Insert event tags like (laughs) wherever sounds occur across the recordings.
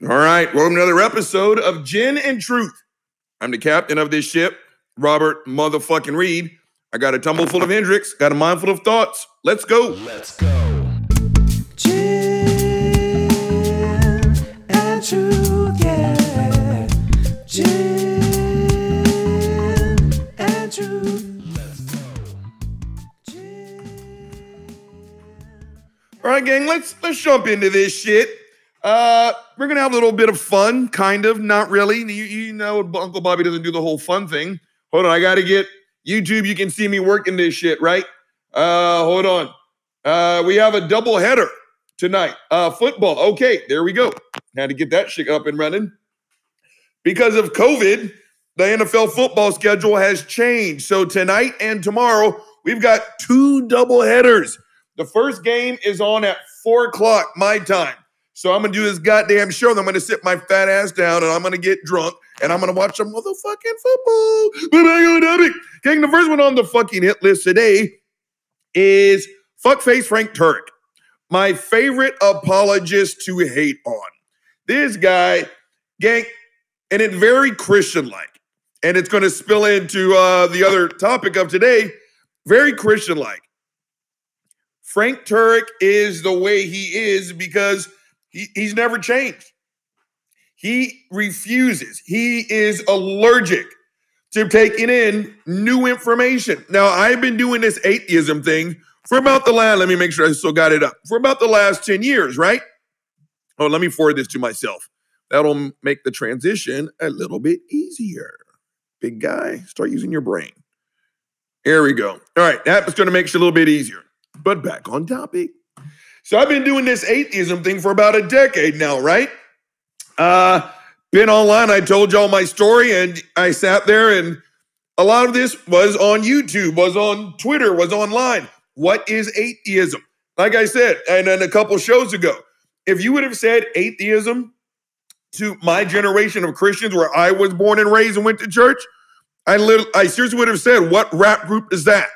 All right, welcome to another episode of Gin and Truth. I'm the captain of this ship, Robert motherfucking Reed. I got a tumble full of Hendrick's, got a mind full of thoughts. Let's go. Let's go. Gin and truth, yeah. Gin and truth. Let's go. Gin. All right, gang, let's let's jump into this shit. Uh, we're gonna have a little bit of fun, kind of, not really. You, you know, Uncle Bobby doesn't do the whole fun thing. Hold on, I gotta get YouTube. You can see me working this shit, right? Uh, hold on. Uh, we have a double header tonight. Uh, football. Okay, there we go. Had to get that shit up and running. Because of COVID, the NFL football schedule has changed. So tonight and tomorrow, we've got two double headers. The first game is on at four o'clock my time. So I'm gonna do this goddamn show. And I'm gonna sit my fat ass down and I'm gonna get drunk and I'm gonna watch some motherfucking football. But the first one on the fucking hit list today is fuckface Frank Turek, my favorite apologist to hate on. This guy, gang, and it's very Christian-like, and it's gonna spill into uh, the other topic of today. Very Christian-like. Frank Turek is the way he is because he, he's never changed. He refuses. He is allergic to taking in new information. Now, I've been doing this atheism thing for about the last, let me make sure I still got it up, for about the last 10 years, right? Oh, let me forward this to myself. That'll make the transition a little bit easier. Big guy, start using your brain. There we go. All right, that's going to make it a little bit easier. But back on topic. So I've been doing this atheism thing for about a decade now, right? Uh, been online. I told y'all my story, and I sat there, and a lot of this was on YouTube, was on Twitter, was online. What is atheism? Like I said, and then a couple shows ago, if you would have said atheism to my generation of Christians, where I was born and raised and went to church, I literally, I seriously would have said, "What rap group is that?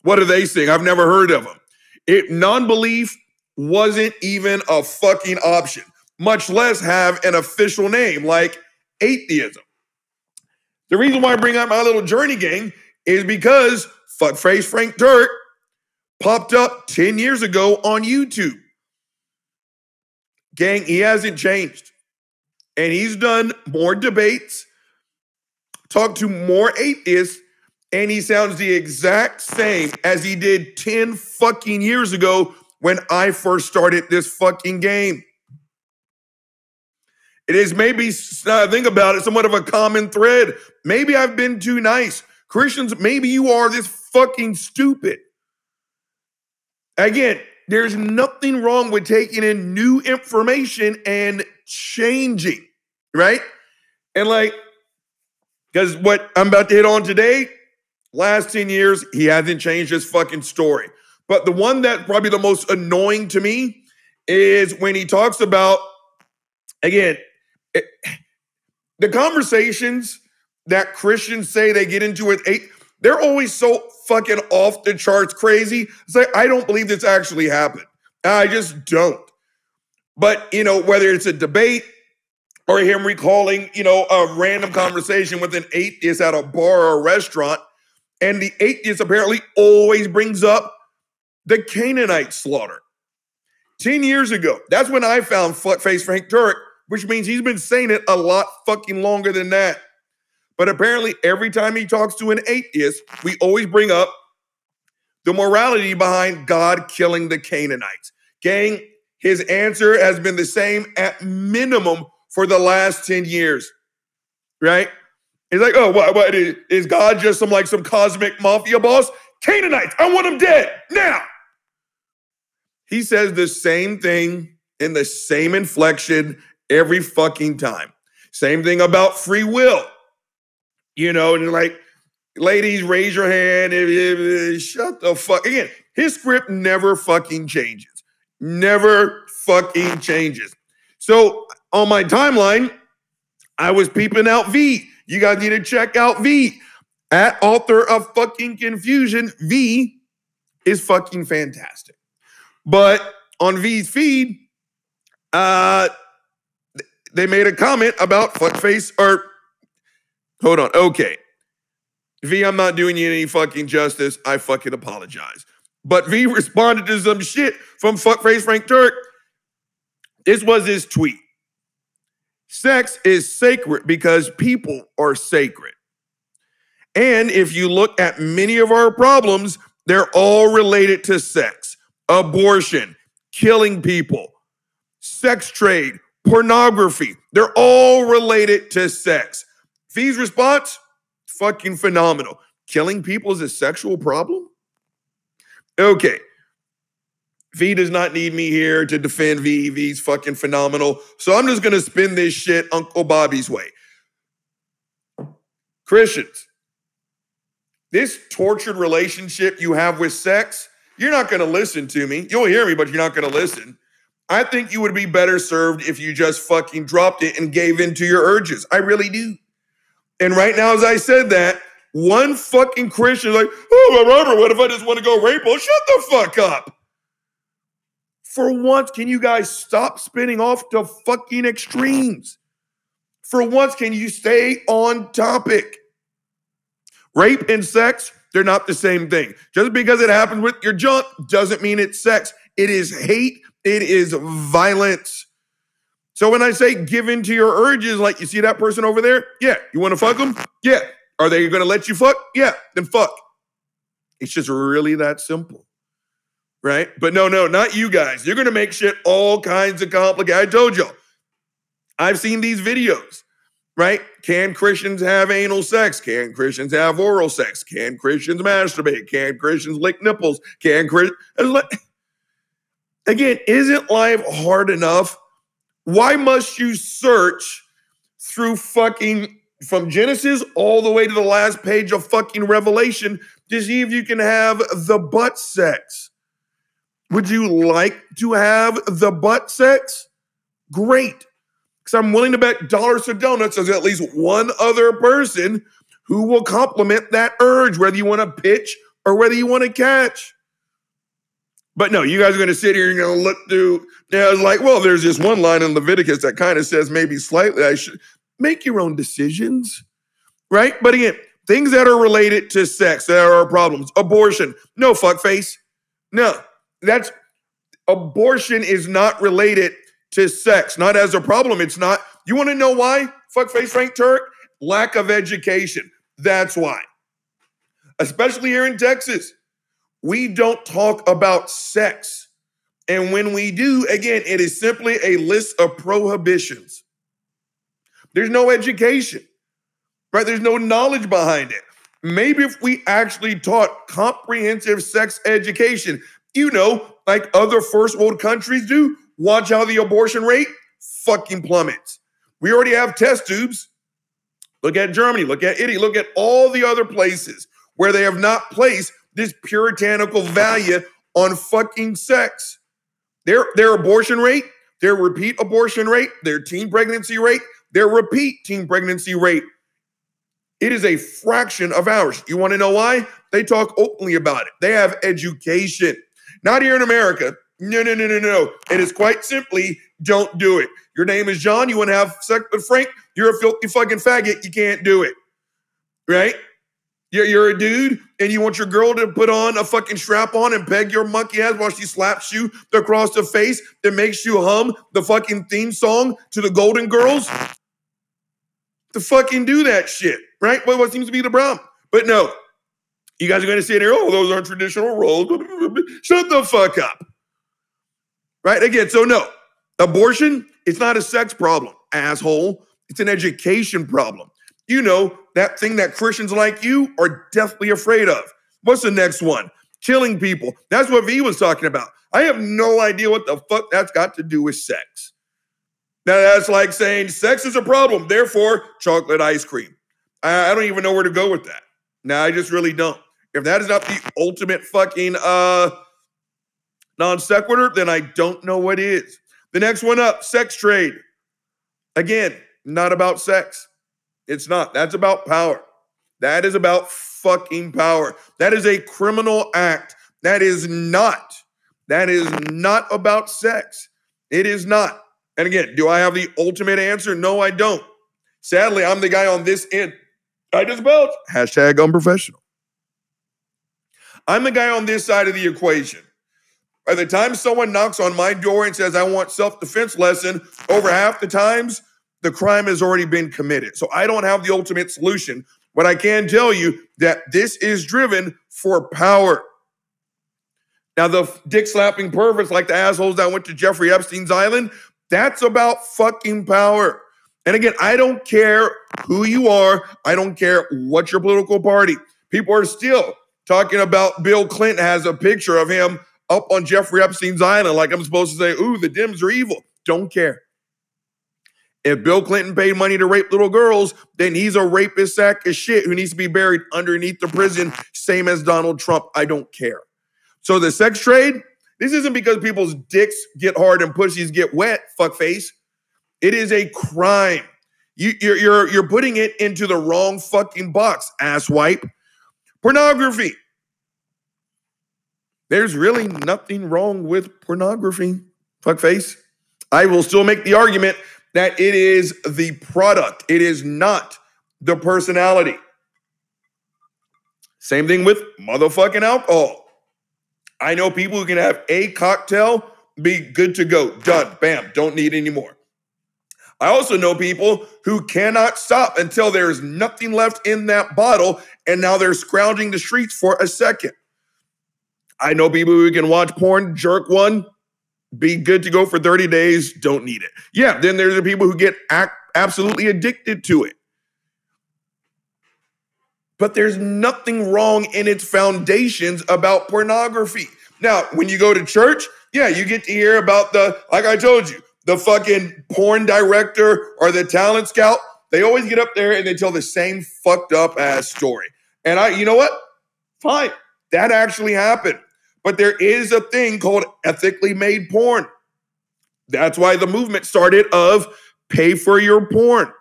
What do they sing? I've never heard of them." It non-belief wasn't even a fucking option, much less have an official name like atheism. The reason why I bring up my little journey gang is because fuckface Frank Turek popped up 10 years ago on YouTube. Gang, he hasn't changed. And he's done more debates, talked to more atheists, and he sounds the exact same as he did 10 fucking years ago when I first started this fucking game. It is maybe, uh, think about it, somewhat of a common thread. Maybe I've been too nice. Christians, maybe you are this fucking stupid. Again, there's nothing wrong with taking in new information and changing, right? And like, because what I'm about to hit on today, last 10 years, he hasn't changed his fucking story. But the one that probably the most annoying to me is when he talks about, again, it, the conversations that Christians say they get into with eight, they're always so fucking off the charts crazy. It's like, I don't believe this actually happened. I just don't. But, you know, whether it's a debate or him recalling, you know, a random conversation with an atheist at a bar or a restaurant, and the atheist apparently always brings up the Canaanite slaughter. 10 years ago, that's when I found fuckface Frank Turek, which means he's been saying it a lot fucking longer than that. But apparently, every time he talks to an atheist, we always bring up the morality behind God killing the Canaanites. Gang, his answer has been the same at minimum for the last 10 years, right? He's like, oh, what, what is, is God just some like some cosmic mafia boss? Canaanites, I want them dead now. He says the same thing in the same inflection every fucking time. Same thing about free will. You know, and like, ladies, raise your hand. Shut the fuck. Again, his script never fucking changes. Never fucking changes. So on my timeline, I was peeping out V. You guys need to check out V. At author of fucking confusion, V is fucking fantastic. But on V's feed, uh, they made a comment about fuckface or hold on. Okay. V, I'm not doing you any fucking justice. I fucking apologize. But V responded to some shit from fuckface Frank Turek. This was his tweet. Sex is sacred because people are sacred. And if you look at many of our problems, they're all related to sex, abortion, killing people, sex trade, pornography. They're all related to sex. V's response, fucking phenomenal. Killing people is a sexual problem? Okay. V does not need me here to defend V. V's fucking phenomenal. So I'm just going to spin this shit Uncle Bobby's way. Christians, this tortured relationship you have with sex, you're not going to listen to me. You'll hear me, but you're not going to listen. I think you would be better served if you just fucking dropped it and gave in to your urges. I really do. And right now, as I said that, one fucking Christian is like, oh, Robert, what if I just want to go rape? Well, shut the fuck up. For once, can you guys stop spinning off to fucking extremes? For once, can you stay on topic? Rape and sex, they're not the same thing. Just because it happens with your junk doesn't mean it's sex. It is hate, it is violence. So when I say give in to your urges, like you see that person over there, yeah, you want to fuck them? Yeah. Are they going to let you fuck? Yeah, then fuck. It's just really that simple right? But no, no, not you guys. You're gonna make shit all kinds of complicated. I told y'all. I've seen these videos, right? Can Christians have anal sex? Can Christians have oral sex? Can Christians masturbate? Can Christians lick nipples? Can Christians (sighs) again? Isn't life hard enough? Why must you search through fucking from Genesis all the way to the last page of fucking Revelation to see if you can have the butt sex? Would you like to have the butt sex? Great. Because I'm willing to bet dollars to donuts there's at least one other person who will complement that urge, whether you want to pitch or whether you want to catch. But no, you guys are going to sit here and you're going to look through. Yeah, like, well, there's this one line in Leviticus that kind of says maybe slightly I should make your own decisions, right? But again, things that are related to sex that are problems, abortion, no fuckface, no that's abortion is not related to sex, not as a problem. It's not. You want to know why? Fuckface Frank Turek? Lack of education. That's why. Especially here in Texas, we don't talk about sex. And when we do, again, it is simply a list of prohibitions. There's no education, right? There's no knowledge behind it. Maybe if we actually taught comprehensive sex education, you know, like other first world countries do, watch how the abortion rate fucking plummets. We already have test tubes. Look at Germany, look at Italy, look at all the other places where they have not placed this puritanical value on fucking sex. Their, their abortion rate, their repeat abortion rate, their teen pregnancy rate, their repeat teen pregnancy rate. It is a fraction of ours. You want to know why? They talk openly about it. They have education. Not here in America. No, no, no, no, no. It is quite simply don't do it. Your name is John. You want to have sex with Frank? You're a filthy fucking faggot. You can't do it. Right? You're, you're a dude and you want your girl to put on a fucking strap on and peg your monkey ass while she slaps you across the face that makes you hum the fucking theme song to the Golden Girls? To fucking do that shit, right? What seems to be the problem? But no, you guys are going to sit here, oh, those aren't traditional roles. (laughs) Shut the fuck up. Right? Again, so no, abortion, it's not a sex problem, asshole. It's an education problem. You know, that thing that Christians like you are deathly afraid of. What's the next one? Killing people. That's what V was talking about. I have no idea what the fuck that's got to do with sex. Now, that's like saying sex is a problem, therefore, chocolate ice cream. I, I don't even know where to go with that. Now, I just really don't. If that is not the ultimate fucking uh non sequitur, then I don't know what is. The next one up, sex trade. Again, not about sex. It's not. That's about power. That is about fucking power. That is a criminal act. That is not. That is not about sex. It is not. And again, do I have the ultimate answer? No, I don't. Sadly, I'm the guy on this end. I just belch. Hashtag unprofessional. I'm the guy on this side of the equation. By the time someone knocks on my door and says, I want self defense lesson, over half the times, the crime has already been committed. So I don't have the ultimate solution, but I can tell you that this is driven for power. Now, the dick slapping perverts like the assholes that went to Jeffrey Epstein's island, that's about fucking power. And again, I don't care who you are, I don't care what your political party. People are still talking about Bill Clinton has a picture of him up on Jeffrey Epstein's island, like I'm supposed to say, ooh, the Dems are evil. Don't care. If Bill Clinton paid money to rape little girls, then he's a rapist sack of shit who needs to be buried underneath the prison, same as Donald Trump. I don't care. So the sex trade, this isn't because people's dicks get hard and pussies get wet, fuckface. It is a crime. You, you're, you're, you're putting it into the wrong fucking box, asswipe. Pornography. There's really nothing wrong with pornography, fuckface. I will still make the argument that it is the product, it is not the personality. Same thing with motherfucking alcohol. I know people who can have a cocktail, be good to go, done, bam, don't need any more. I also know people who cannot stop until there's nothing left in that bottle, and now they're scrounging the streets for a second. I know people who can watch porn, jerk one, be good to go for 30 days, don't need it. Yeah, then there's the people who get act, absolutely addicted to it. But there's nothing wrong in its foundations about pornography. Now, when you go to church, yeah, you get to hear about the, like I told you, the fucking porn director or the talent scout. They always get up there and they tell the same fucked up ass story. And I, you know what? Fine. That actually happened. But there is a thing called ethically made porn. That's why the movement started of pay for your porn.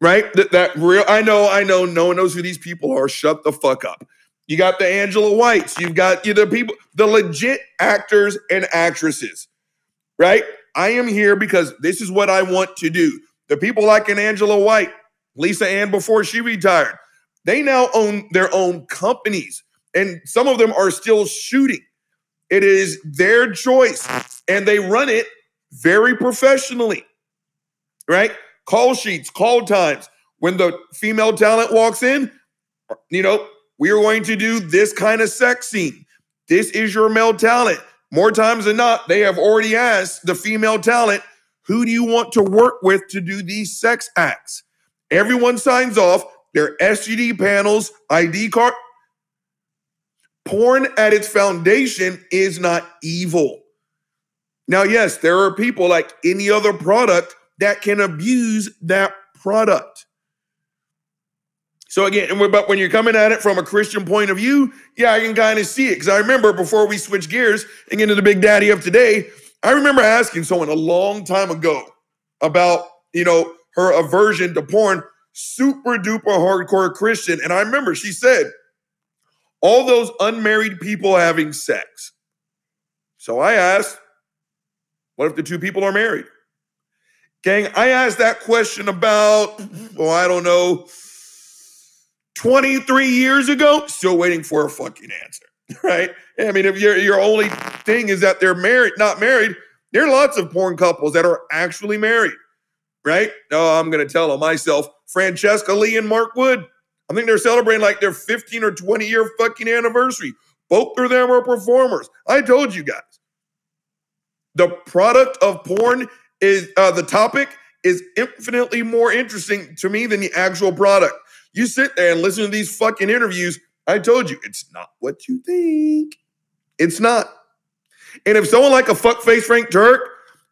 Right? That, that real I know, I know no one knows who these people are. Shut the fuck up. You got the Angela Whites, you've got you know, the people, the legit actors and actresses. Right? I am here because this is what I want to do. The people like an Angela White, Lisa Ann before she retired, they now own their own companies, and some of them are still shooting. It is their choice, and they run it very professionally, right? Call sheets, call times. When the female talent walks in, you know, we are going to do this kind of sex scene. This is your male talent. More times than not, they have already asked the female talent, who do you want to work with to do these sex acts? Everyone signs off their STD panels, ID card. Porn at its foundation is not evil. Now, yes, there are people like any other product that can abuse that product. So again, but when you're coming at it from a Christian point of view, yeah, I can kind of see it. Because I remember before we switch gears and get into the big daddy of today, I remember asking someone a long time ago about, you know, her aversion to porn, super duper hardcore Christian. And I remember she said, all those unmarried people having sex. So I asked, what if the two people are married? Gang, I asked that question about, oh, I don't know, 23 years ago, still waiting for a fucking answer, (laughs) right? I mean, if your your only thing is that they're married, not married, there are lots of porn couples that are actually married, right? Oh, I'm gonna tell them myself, Francesca Le and Mark Wood. I think they're celebrating like their 15 or 20 year fucking anniversary. Both of them are performers. I told you guys. The product of porn is uh, the topic is infinitely more interesting to me than the actual product. You sit there and listen to these fucking interviews. I told you, it's not what you think. It's not. And if someone like a fuckface Frank Turek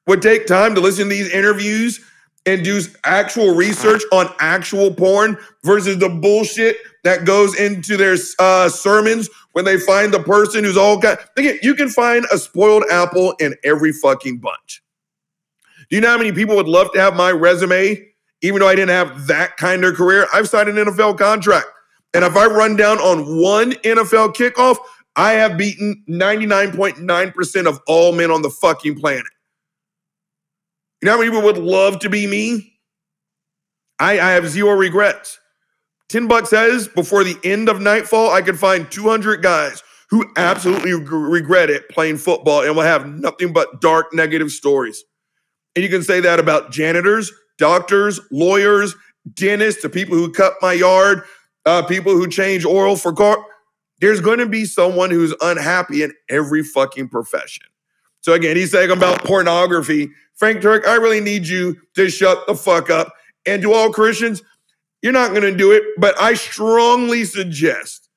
would take time to listen to these interviews and do actual research on actual porn versus the bullshit that goes into their uh, sermons when they find the person who's all got. Again, you can find a spoiled apple in every fucking bunch. Do you know how many people would love to have my resume, even though I didn't have that kind of career? I've signed an NFL contract. And if I run down on one NFL kickoff, I have beaten 99.9% of all men on the fucking planet. You know how many people would love to be me? I, I have zero regrets. 10 bucks says before the end of nightfall, I could find 200 guys who absolutely reg- regret it playing football and will have nothing but dark, negative stories. And you can say that about janitors, doctors, lawyers, dentists, the people who cut my yard, uh, people who change oil for car. There's going to be someone who's unhappy in every fucking profession. So again, he's saying about pornography. Frank Turek, I really need you to shut the fuck up. And to all Christians, you're not going to do it, but I strongly suggest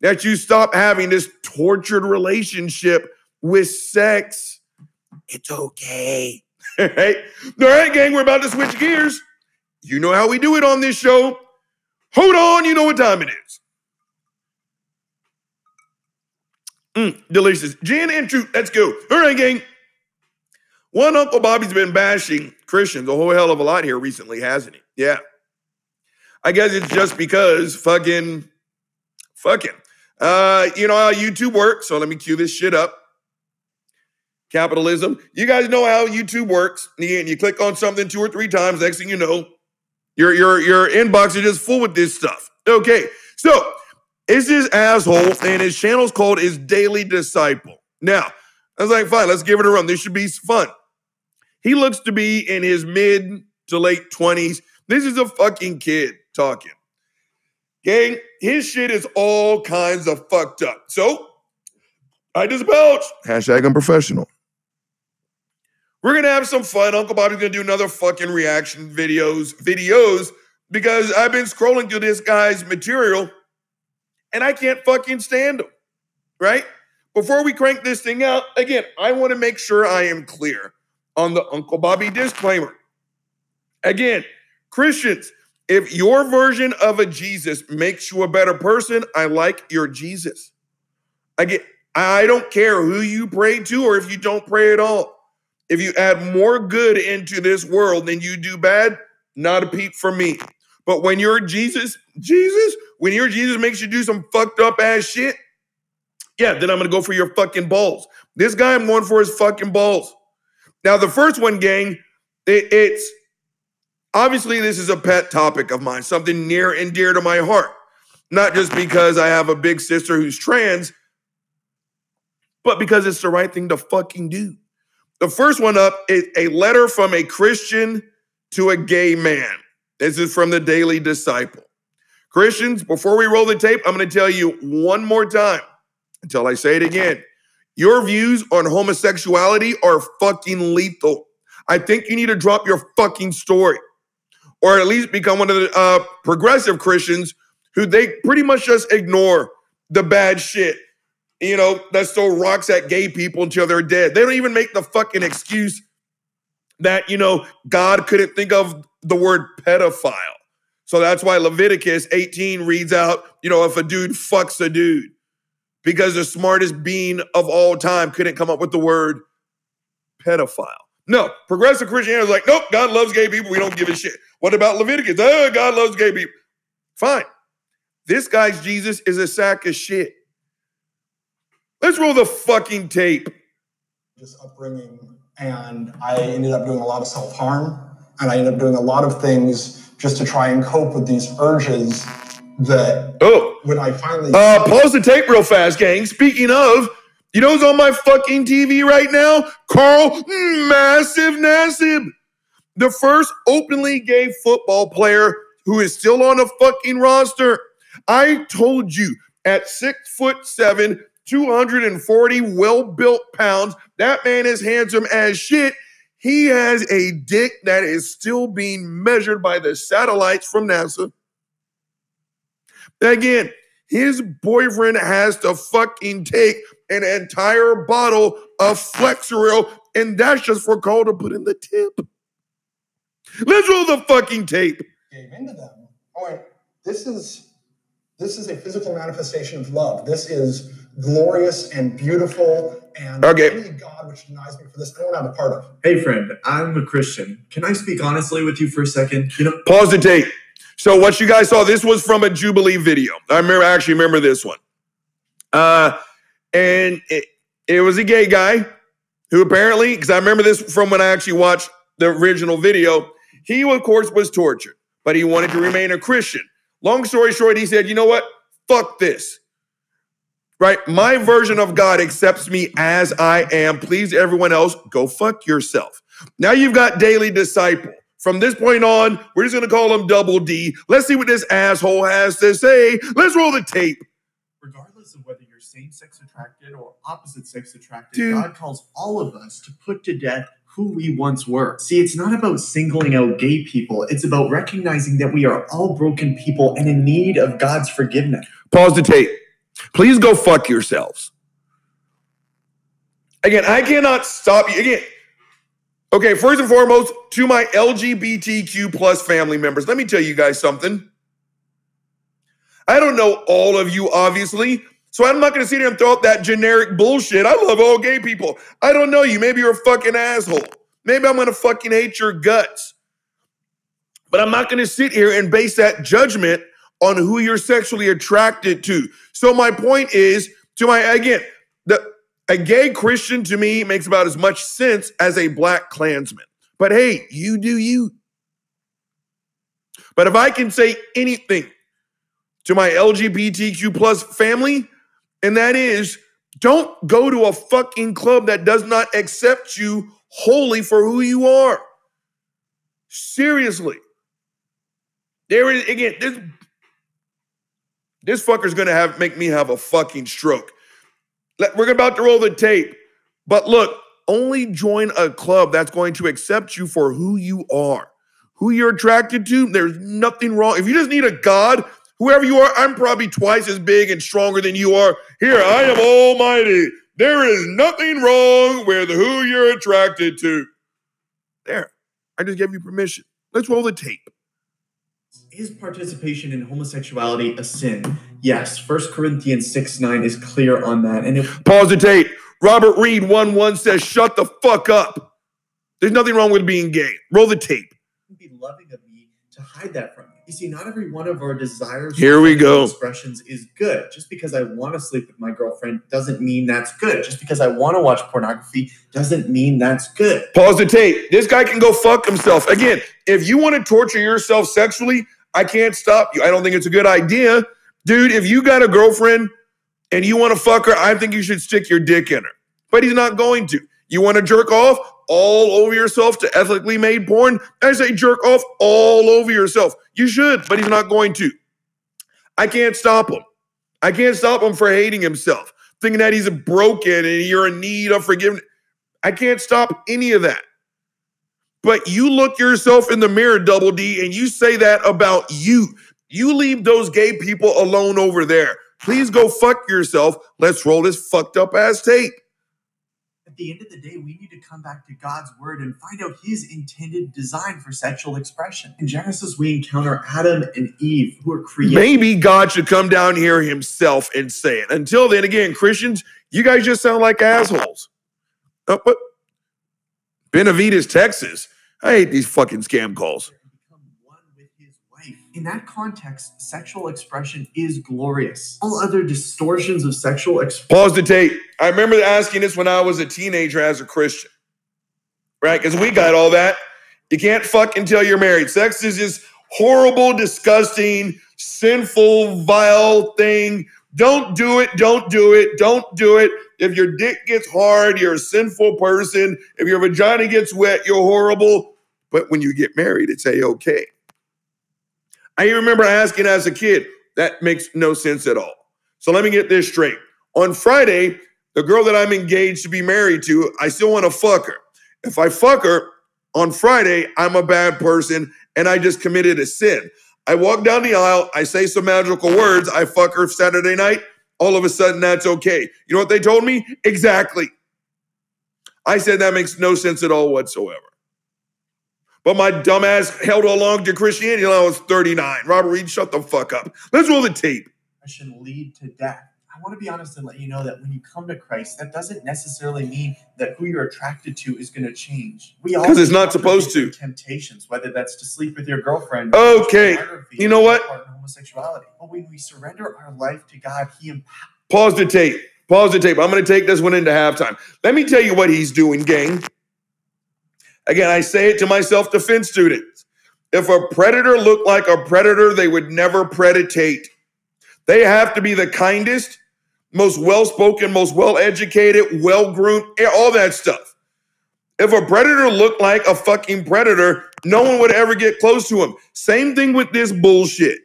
that you stop having this tortured relationship with sex. It's okay. (laughs) All right. All right, gang, we're about to switch gears. You know how we do it on this show. Hold on, you know what time it is. Mm, delicious. Gin and truth. Let's go. All right, gang. One Uncle Bobby's been bashing Christians a whole hell of a lot here recently, hasn't he? Yeah. I guess it's just because fucking, fucking. Uh, you know how YouTube works. So let me cue this shit up. Capitalism. You guys know how YouTube works. And you click on something two or three times. Next thing you know, your your your inbox is just full with this stuff. Okay, so it's this asshole, and his channel's called his Daily Disciple. Now, I was like, fine, let's give it a run. This should be fun. He looks to be in his mid to late 20s. This is a fucking kid talking. Gang, his shit is all kinds of fucked up. So, I just belch. Hashtag unprofessional. We're gonna have some fun. Uncle Bobby's gonna do another fucking reaction videos, videos, because I've been scrolling through this guy's material and I can't fucking stand him. Right? Before we crank this thing out, again, I want to make sure I am clear on the Uncle Bobby disclaimer. Again, Christians, if your version of a Jesus makes you a better person, I like your Jesus. Again, I don't care who you pray to or if you don't pray at all. If you add more good into this world than you do bad, not a peep for me. But when you're Jesus, Jesus, when your Jesus makes you do some fucked up ass shit, yeah, then I'm gonna go for your fucking balls. This guy, I'm going for his fucking balls. Now, the first one, gang, it, it's obviously this is a pet topic of mine, something near and dear to my heart. Not just because I have a big sister who's trans, but because it's the right thing to fucking do. The first one up is a letter from a Christian to a gay man. This is from the Daily Disciple. Christians, before we roll the tape, I'm going to tell you one more time until I say it again. Your views on homosexuality are fucking lethal. I think you need to drop your fucking story or at least become one of the uh, progressive Christians who they pretty much just ignore the bad shit you know, that throw rocks at gay people until they're dead. They don't even make the fucking excuse that, you know, God couldn't think of the word pedophile. So that's why Leviticus 18 reads out, you know, if a dude fucks a dude, because the smartest being of all time couldn't come up with the word pedophile. No, progressive Christianity is like, nope, God loves gay people. We don't give a shit. What about Leviticus? Oh, God loves gay people. Fine. This guy's Jesus is a sack of shit. Let's roll the fucking tape. just upbringing and I ended up doing a lot of self-harm and I ended up doing a lot of things just to try and cope with these urges that Oh, when I finally uh, pause the tape real fast, gang. Speaking of, you know who's on my fucking TV right now? Carl Massive Nassib, the first openly gay football player who is still on a fucking roster. I told you at six foot seven, 240 well built pounds, that man is handsome as shit. He has a dick that is still being measured by the satellites from NASA. Again, his boyfriend has to fucking take an entire bottle of Flexeril, and that's just for Carl to put in the tip. Let's roll the fucking tape. gave into them. Oh, wait, this is this is a physical manifestation of love. This is glorious and beautiful and Okay. any God which denies me for this, I don't have a part of. Hey, friend, I'm a Christian. Can I speak honestly with you for a second? You know, Pause the tape. So what you guys saw, this was from a Jubilee video. I remember, I actually remember this one. Uh, and it, it was a gay guy who apparently, because I remember this from when I actually watched the original video. He, of course, was tortured, but he wanted to remain a Christian. Long story short, he said, you know what? Fuck this. Right? My version of God accepts me as I am. Please, everyone else, go fuck yourself. Now you've got Daily Disciple. From this point on, we're just going to call him Double D. Let's see what this asshole has to say. Let's roll the tape. Regardless of whether you're same sex attracted or opposite sex attracted, Dude. God calls all of us to put to death who we once were. See, it's not about singling out gay people, it's about recognizing that we are all broken people and in need of God's forgiveness. Pause the tape. Please go fuck yourselves. Again, I cannot stop you. Again, okay, first and foremost, to my LGBTQ plus family members, let me tell you guys something. I don't know all of you, obviously, so I'm not gonna sit here and throw out that generic bullshit. I love all gay people. I don't know you. Maybe you're a fucking asshole. Maybe I'm gonna fucking hate your guts. But I'm not gonna sit here and base that judgment on who you're sexually attracted to. So my point is, to my again, the a gay Christian to me makes about as much sense as a black Klansman. But hey, you do you. But if I can say anything to my LGBTQ plus family, and that is don't go to a fucking club that does not accept you wholly for who you are. Seriously. There is again, this this fucker's gonna have make me have a fucking stroke. We're about to roll the tape, but look, only join a club that's going to accept you for who you are, who you're attracted to. There's nothing wrong. If you just need a God, whoever you are, I'm probably twice as big and stronger than you are. Here, I am almighty. There is nothing wrong with who you're attracted to. There, I just gave you permission. Let's roll the tape. Is participation in homosexuality a sin? Yes, 1 Corinthians 6 9 is clear on that. And if Pause the tape. Robert Reed 1 1 says, shut the fuck up. There's nothing wrong with being gay. Roll the tape. would be loving of me to hide that from you. You see, not every one of our desires Here we go. expressions is good. Just because I want to sleep with my girlfriend doesn't mean that's good. Just because I want to watch pornography doesn't mean that's good. Pause the tape. This guy can go fuck himself. Again, if you want to torture yourself sexually, I can't stop you. I don't think it's a good idea. Dude, if you got a girlfriend and you want to fuck her, I think you should stick your dick in her. But he's not going to. You want to jerk off all over yourself to ethically made porn? I say jerk off all over yourself. You should, but he's not going to. I can't stop him. I can't stop him for hating himself, thinking that he's broken and you're in need of forgiveness. I can't stop any of that. But you look yourself in the mirror, Double D, and you say that about you. You leave those gay people alone over there. Please go fuck yourself. Let's roll this fucked up ass tape. At the end of the day, we need to come back to God's word and find out his intended design for sexual expression. In Genesis, we encounter Adam and Eve, who are created. Maybe God should come down here himself and say it. Until then, again, Christians, you guys just sound like assholes. Uh, but Benavides, Texas. I hate these fucking scam calls. In that context, sexual expression is glorious. All other distortions of sexual expression Pause the tape. I remember asking this when I was a teenager as a Christian, right? Because we got all that. You can't fuck until you're married. Sex is this horrible, disgusting, sinful, vile thing. Don't do it. Don't do it. Don't do it. If your dick gets hard, you're a sinful person. If your vagina gets wet, you're horrible. But when you get married, it's a okay. I remember asking as a kid, that makes no sense at all. So let me get this straight. On Friday, the girl that I'm engaged to be married to, I still want to fuck her. If I fuck her on Friday, I'm a bad person and I just committed a sin. I walk down the aisle, I say some magical words, I fuck her Saturday night, all of a sudden that's okay. You know what they told me? Exactly. I said that makes no sense at all whatsoever. But my dumbass held along to Christianity until I was 39. Robert Reed, shut the fuck up. Let's roll the tape. I should lead to death. I want to be honest and let you know that when you come to Christ, that doesn't necessarily mean that who you're attracted to is going to change. We all 'Cause it's not supposed to. Temptations, whether that's to sleep with your girlfriend. Okay. You know what? Homosexuality. But when we surrender our life to God, He empowers. Pause the tape. Pause the tape. I'm going to take this one into halftime. Let me tell you what he's doing, gang. Again, I say it to my self defense students. If a predator looked like a predator, they would never predate. They have to be the kindest, most well spoken, most well educated, well groomed, eh, all that stuff. If a predator looked like a fucking predator, no one would ever get close to him. Same thing with this bullshit.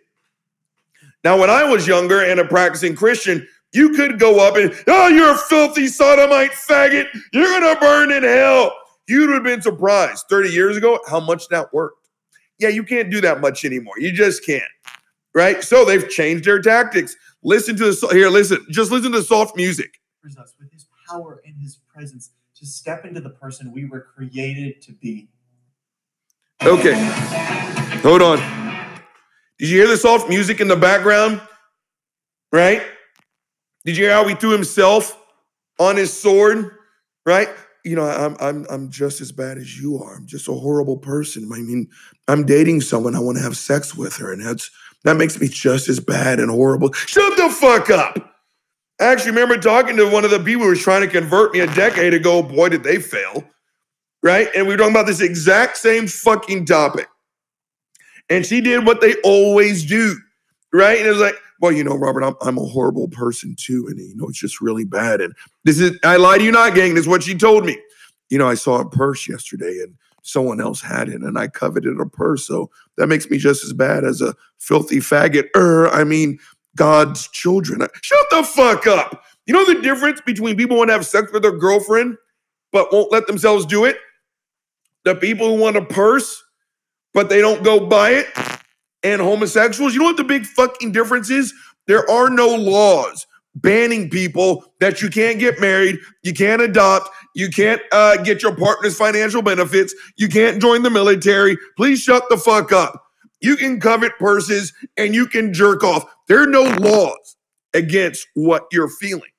Now, when I was younger and a practicing Christian, you could go up and, oh, you're a filthy sodomite faggot. You're going to burn in hell. You'd have been surprised 30 years ago how much that worked. Yeah, you can't do that much anymore. You just can't. Right? So they've changed their tactics. Listen to the here, listen, just listen to the soft music. us with his power and his presence to step into the person we were created to be. Okay. Hold on. Did you hear the soft music in the background? Right? Did you hear how he threw himself on his sword? Right? You know, I'm I'm I'm just as bad as you are. I'm just a horrible person. I mean, I'm dating someone. I want to have sex with her, and that's that makes me just as bad and horrible. Shut the fuck up. I actually remember talking to one of the people who was trying to convert me a decade ago. Boy, did they fail. Right? And we were talking about this exact same fucking topic. And she did what they always do. Right? And it was like, well, you know, Robert, I'm, I'm a horrible person too. And, you know, it's just really bad. And this is, I lie to you not, gang. This is what she told me. You know, I saw a purse yesterday and someone else had it and I coveted a purse. So that makes me just as bad as a filthy faggot. Er, I mean, God's children. Shut the fuck up. You know the difference between people who want to have sex with their girlfriend but won't let themselves do it? The people who want a purse but they don't go buy it and homosexuals. You know what the big fucking difference is? There are no laws banning people that you can't get married, you can't adopt, you can't uh, get your partner's financial benefits, you can't join the military. Please shut the fuck up. You can covet purses and you can jerk off. There are no laws against what you're feeling.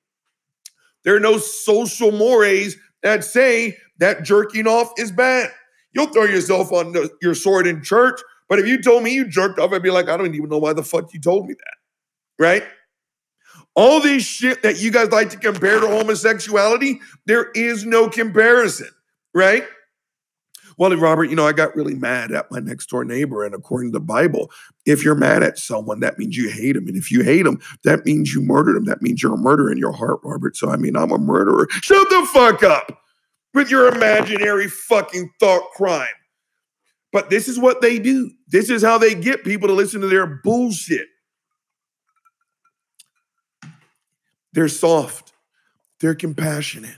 There are no social mores that say that jerking off is bad. You'll throw yourself on the, your sword in church, but if you told me you jerked off, I'd be like, I don't even know why the fuck you told me that. Right? All this shit that you guys like to compare to homosexuality, there is no comparison, right? Well, Robert, you know, I got really mad at my next door neighbor. And according to the Bible, if you're mad at someone, that means you hate him. And if you hate him, that means you murdered him. That means you're a murderer in your heart, Robert. So, I mean, I'm a murderer. Shut the fuck up with your imaginary fucking thought crime. But this is what they do. This is how they get people to listen to their bullshit. They're soft. They're compassionate.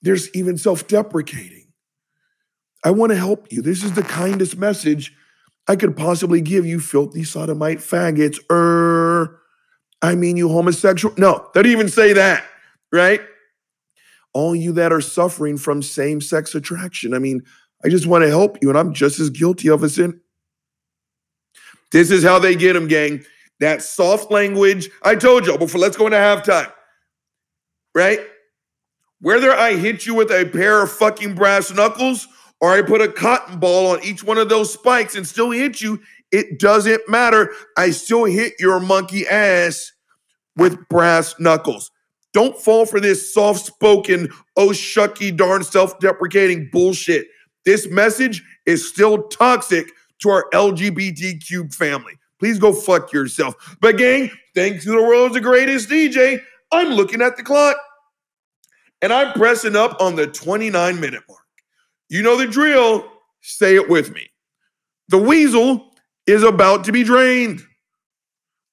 There's even self deprecating. I want to help you. This is the kindest message I could possibly give you, filthy sodomite faggots. Er, I mean, you homosexual. No, they don't even say that, right? All you that are suffering from same sex attraction. I mean, I just want to help you, and I'm just as guilty of it. sin. this is how they get them, gang. That soft language. I told y'all. before. Let's go into halftime, right? Whether I hit you with a pair of fucking brass knuckles or I put a cotton ball on each one of those spikes and still hit you, it doesn't matter. I still hit your monkey ass with brass knuckles. Don't fall for this soft spoken, oh shucky darn self deprecating bullshit. This message is still toxic to our LGBTQ family. Please go fuck yourself. But, gang, thanks to the world's greatest DJ, I'm looking at the clock and I'm pressing up on the 29 minute mark. You know the drill. Say it with me. The weasel is about to be drained.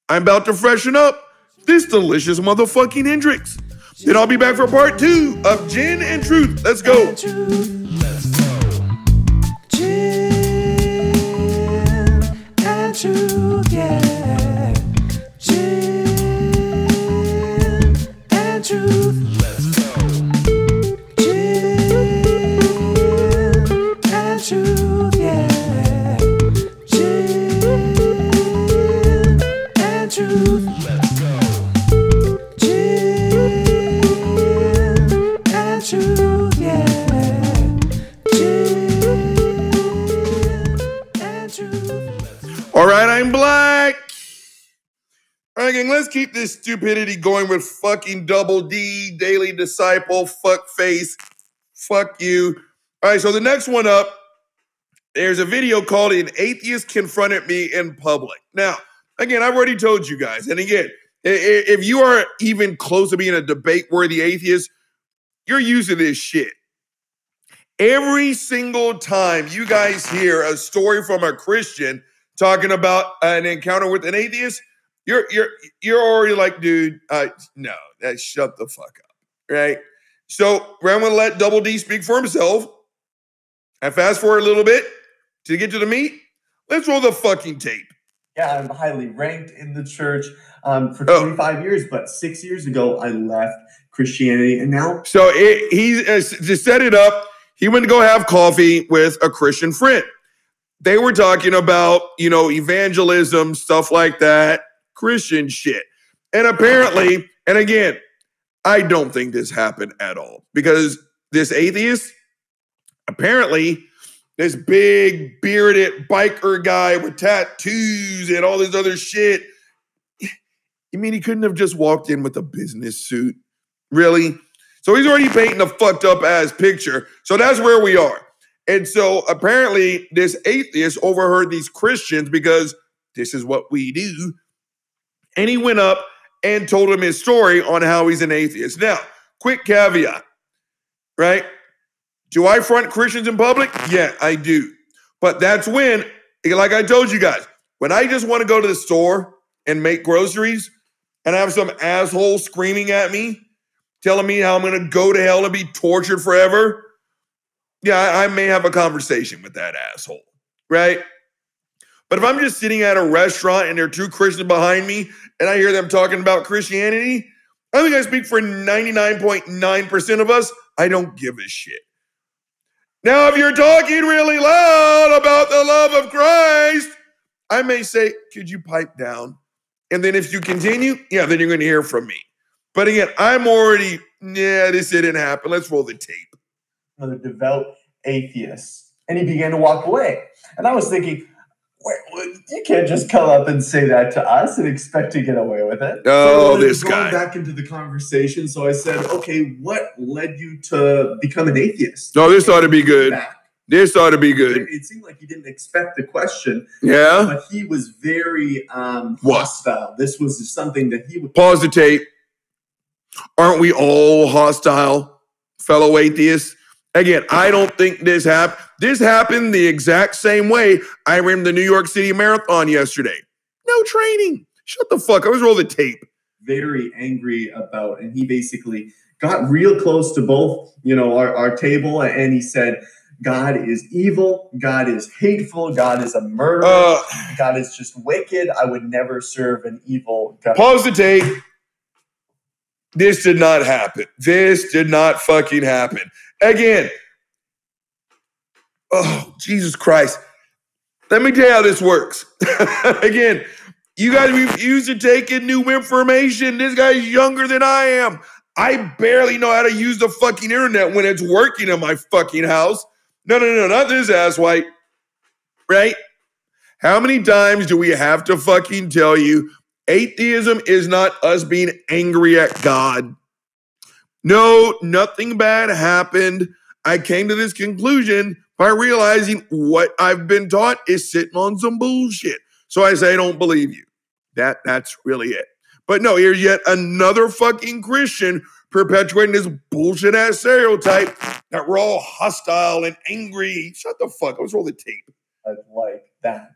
I'm about to freshen up this delicious motherfucking Hendrick's. Then I'll be back for part two of Gin and Truth. Let's go. Truth, yeah. Gin and truth. Keep this stupidity going with fucking double D, daily disciple, fuck face, fuck you. All right, so the next one up, there's a video called An Atheist Confronted Me in Public. Now, again, I've already told you guys, and again, if you are even close to being a debate worthy atheist, you're using this shit. Every single time you guys hear a story from a Christian talking about an encounter with an atheist, you're you're you're already like, dude, uh, no, that shut the fuck up, right? So we're gonna let Double D speak for himself. And fast forward a little bit to get to the meat. Let's roll the fucking tape. Yeah, I'm highly ranked in the church um, for Oh. 25 years, but six years ago I left Christianity, and now So it, he uh, to set it up, he went to go have coffee with a Christian friend. They were talking about, you know, evangelism, stuff like that, Christian shit. And apparently, and again, I don't think this happened at all because this atheist, apparently, this big bearded biker guy with tattoos and all this other shit. You mean he couldn't have just walked in with a business suit? Really? So he's already painting a fucked up ass picture. So that's where we are. And so apparently, this atheist overheard these Christians because this is what we do. And he went up and told him his story on how he's an atheist. Now, quick caveat, right? Do I front Christians in public? Yeah, I do. But that's when, like I told you guys, when I just want to go to the store and make groceries and have some asshole screaming at me, telling me how I'm going to go to hell and be tortured forever, yeah, I, I may have a conversation with that asshole, right? But if I'm just sitting at a restaurant and there are two Christians behind me and I hear them talking about Christianity, I think I speak for 99.9% of us. I don't give a shit. Now, if you're talking really loud about the love of Christ, I may say, could you pipe down? And then if you continue, yeah, then you're going to hear from me. But again, I'm already, yeah, this didn't happen. Let's roll the tape. another devout atheist, and he began to walk away. And I was thinking, you can't just come up and say that to us and expect to get away with it. Oh, So then this going guy. Back into the conversation, so I said, okay, what led you to become an atheist? No, this ought to be good. Back. This ought to be good. it seemed like he didn't expect the question, Yeah. but he was very um, hostile. This was something that he would. Pause the tape. Aren't we all hostile, fellow atheists? Again, I don't think this happened. This happened the exact same way I ran the New York City Marathon yesterday. No training. Shut the fuck. up. Let's roll the tape. very angry about and he basically got real close to both you know our, our table and he said god is evil god is hateful god is a murderer Uh, god is just wicked i would never serve an evil god pause the tape. This did not happen. This did not fucking happen. Again, oh, Jesus Christ. Let me tell you how this works. (laughs) Again, you guys refuse to take in new information. This guy's younger than I am. I barely know how to use the fucking internet when it's working in my fucking house. No, no, no, not this ass white. Right? How many times do we have to fucking tell you atheism is not us being angry at God? No, nothing bad happened. I came to this conclusion by realizing what I've been taught is sitting on some bullshit. So I say I don't believe you. That that's really it. But no, here's yet another fucking Christian perpetuating this bullshit ass stereotype that we're all hostile and angry. Shut the fuck. up. Let's roll the tape. like that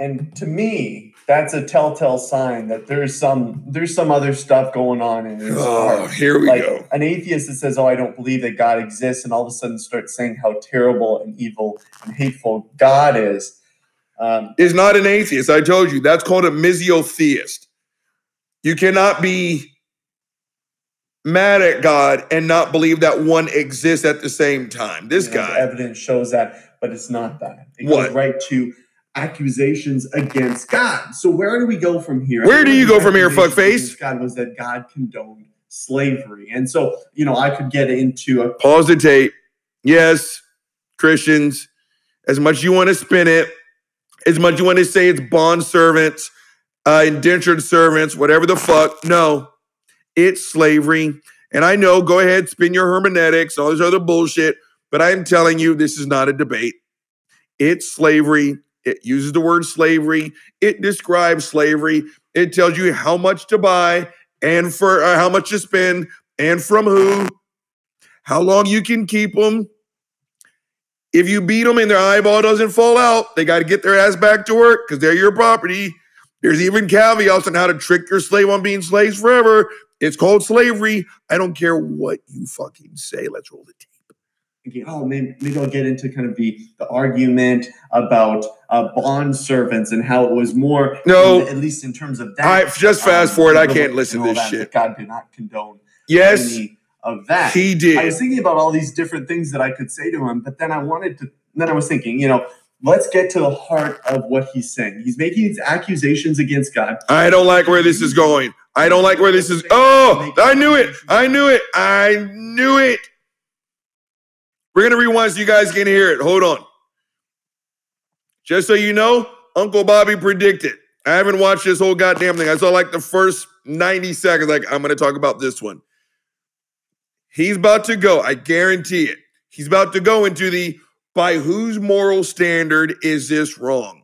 and to me that's a telltale sign that there's some there's some other stuff going on in his Oh, heart here we like go. an atheist that says, "Oh, I don't believe that God exists," and all of a sudden starts saying how terrible and evil and hateful God is. Um, is not an atheist. I told you that's called a misotheist. You cannot be mad at God and not believe that one exists at the same time. This guy. evidence shows that, but it's not that. It What? goes right to accusations against God. So where do we go from here? Where do you go from here, fuckface? God was that God condoned slavery, and so you know I could get into a Pause the tape. Yes, Christians, as much as you want to spin it, as much you want to say it's bond servants, uh, indentured servants, whatever the fuck. No, it's slavery. And I know, go ahead, spin your hermeneutics, all this other bullshit. but I'm telling you, this is not a debate. It's slavery. It uses the word slavery. It describes slavery. It tells you how much to buy and for uh, how much to spend and from who, how long you can keep them. If you beat them and their eyeball doesn't fall out, they got to get their ass back to work because they're your property. There's even caveats on how to trick your slave on being slaves forever. It's called slavery. I don't care what you fucking say. Let's roll the tape. Thinking, oh, maybe, maybe I'll get into kind of the, the argument about uh, bond servants and how it was more, No. at least in terms of that. I just fast um, forward. I can't listen to this that, shit. God did not condone Yes, any of that. he did. I was thinking about all these different things that I could say to him, but then I wanted to. Then I was thinking, you know, let's get to the heart of what he's saying. He's making these accusations against God. I don't like where this is going. I don't like where this is. Oh, I knew it. I knew it. I knew it. We're going to rewind so you guys can hear it. Hold on. Just so you know, Uncle Bobby predicted. I haven't watched this whole goddamn thing. I saw like the first 90 seconds. Like, I'm going to talk about this one. He's about to go. I guarantee it. He's about to go into the by whose moral standard is this wrong?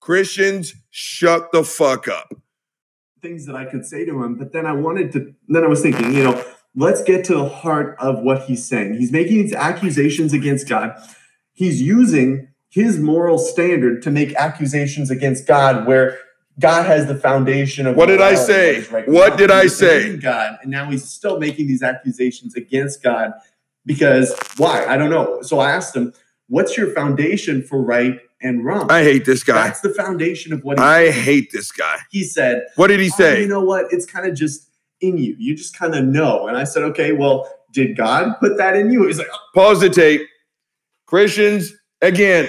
Christians, shut the fuck up. Things that I could say to him, but then I wanted to. Then I was thinking, you know, let's get to the heart of what he's saying. He's making these accusations against God. He's using his moral standard to make accusations against God, where God has the foundation of What did I say? right. What did I say? God, and now he's still making these accusations against God because why? I don't know. So I asked him, "What's your foundation for right and wrong?" I hate this guy. That's the foundation of what he, I hate this guy. he said. What did he "Oh, say? you know what? It's kind of just in you. You just kind of know. And I said, okay, well, did God put that in you? He's like, "Oh, Pause the tape. Christians, again,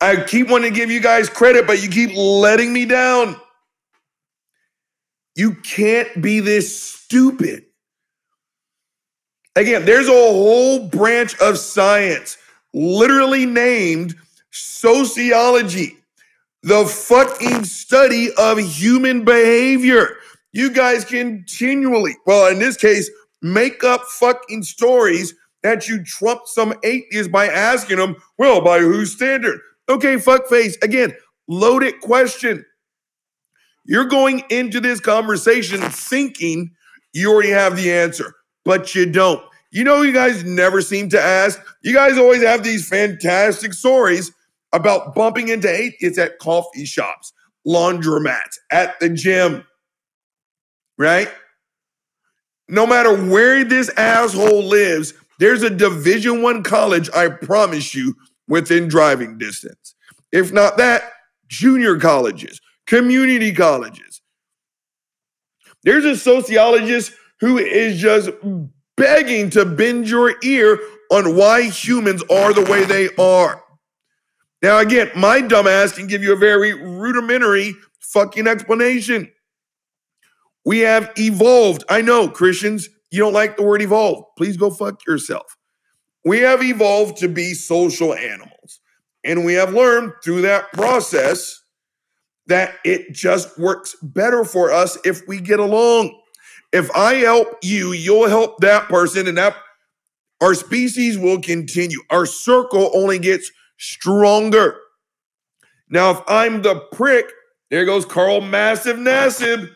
I keep wanting to give you guys credit, but you keep letting me down. You can't be this stupid. Again, there's a whole branch of science literally named sociology, the fucking study of human behavior. You guys continually, well, in this case, make up fucking stories that you trump some atheist by asking them, well, by whose standard? Okay, fuckface. Again, loaded question. You're going into this conversation thinking you already have the answer, but you don't. You know, you guys never seem to ask. You guys always have these fantastic stories about bumping into atheists at coffee shops, laundromats, at the gym, right? No matter where this asshole lives, there's a Division One college, I promise you, within driving distance. If not that, junior colleges, community colleges. There's a sociologist who is just begging to bend your ear on why humans are the way they are. Now, again, my dumbass can give you a very rudimentary fucking explanation. We have evolved. I know, Christians, you don't like the word evolve. Please go fuck yourself. We have evolved to be social animals. And we have learned through that process that it just works better for us if we get along. If I help you, you'll help that person, and that our species will continue. Our circle only gets stronger. Now, if I'm the prick, there goes Carl Massive Nassib.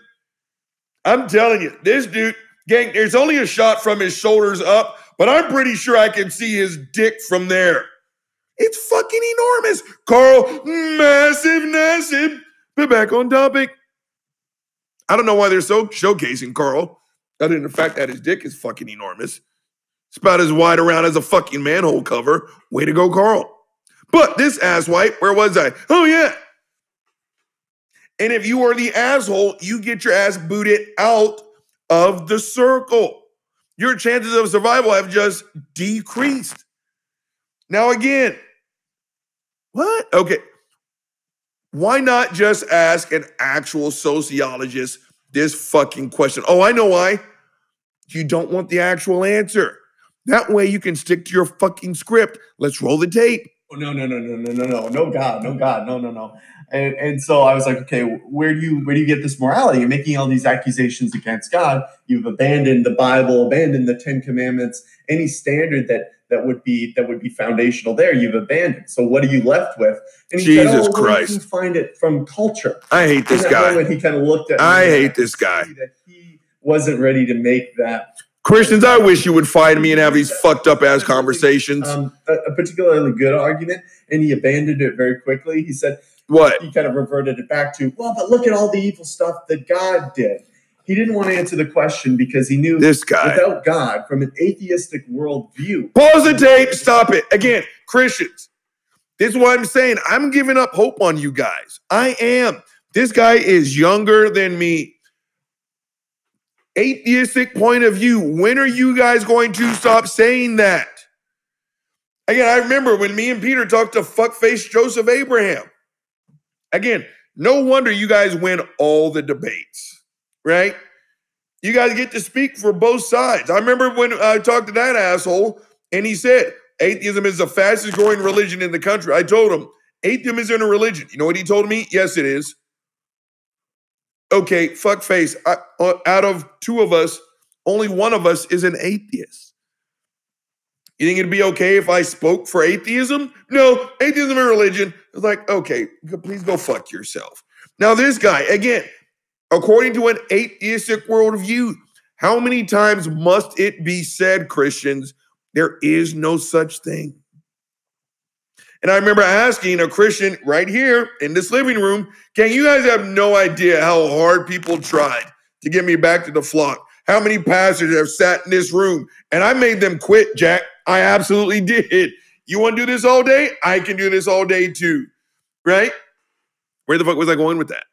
I'm telling you, this dude, gang, there's only a shot from his shoulders up, but I'm pretty sure I can see his dick from there. It's fucking enormous. Carl Massive massive. But back on topic. I don't know why they're so showcasing Carl, other than the fact that his dick is fucking enormous. It's about as wide around as a fucking manhole cover. Way to go, Carl. But this asswipe, where was I? Oh, yeah. And if you are the asshole, you get your ass booted out of the circle. Your chances of survival have just decreased. Now, again, what? Okay. Why not just ask an actual sociologist this fucking question? Oh, I know why. You don't want the actual answer. That way you can stick to your fucking script. Let's roll the tape. oh, no, no, no, no, no, no, no, no, God, no, God, no, no, no. And, and so I was like, okay, where do you where do you get this morality? You're making all these accusations against God. You've abandoned the Bible, abandoned the Ten Commandments, any standard that that would be that would be foundational there you've abandoned so what are you left with and he said, Jesus oh, Christ. you find it from culture I hate this guy. moment he kind of looked at me I hate this guy. that he wasn't ready to make that Christians, I wish you would find me and have these fucked up ass conversations. um, a, a particularly good argument and he abandoned it very quickly he said what? he kind of reverted it back to, well, but look at all the evil stuff that God did. He didn't want to answer the question because he knew This guy. without God, from an atheistic worldview, Pause the tape. Stop it. Again, Christians, this is what I'm saying. I'm giving up hope on you guys. I am. This guy is younger than me. Atheistic point of view. When are you guys going to stop saying that? Again, I remember when me and Peter talked to fuckface Joseph Abraham. Again, no wonder you guys win all the debates, right? You guys get to speak for both sides. I remember when I talked to that asshole and he said, atheism is the fastest growing religion in the country. I told him, atheism isn't a religion. You know what he told me? Yes, it is. Okay, fuck face. I, uh, out of two of us, only one of us is an atheist. You think it'd be okay if I spoke for atheism? No, atheism is a religion. It's like, okay, please go fuck yourself. Now, this guy, again, according to an atheistic worldview, how many times must it be said, Christians, there is no such thing? And I remember asking a Christian right here in this living room, can you guys have no idea how hard people tried to get me back to the flock? How many pastors have sat in this room and I made them quit, Jack? I absolutely (laughs) did. You want to do this all day? I can do this all day too. Right? Where the fuck was I going with that?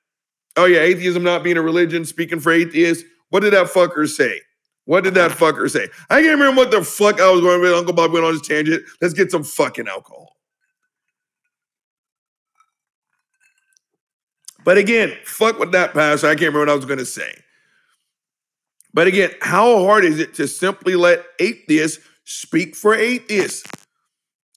Oh, yeah, atheism not being a religion, speaking for atheists. What did that fucker say? What did that fucker say? I can't remember what the fuck I was going with. Uncle Bob went on his tangent. Let's get some fucking alcohol. But again, fuck with that pastor. I can't remember what I was going to say. But again, how hard is it to simply let atheists speak for atheists?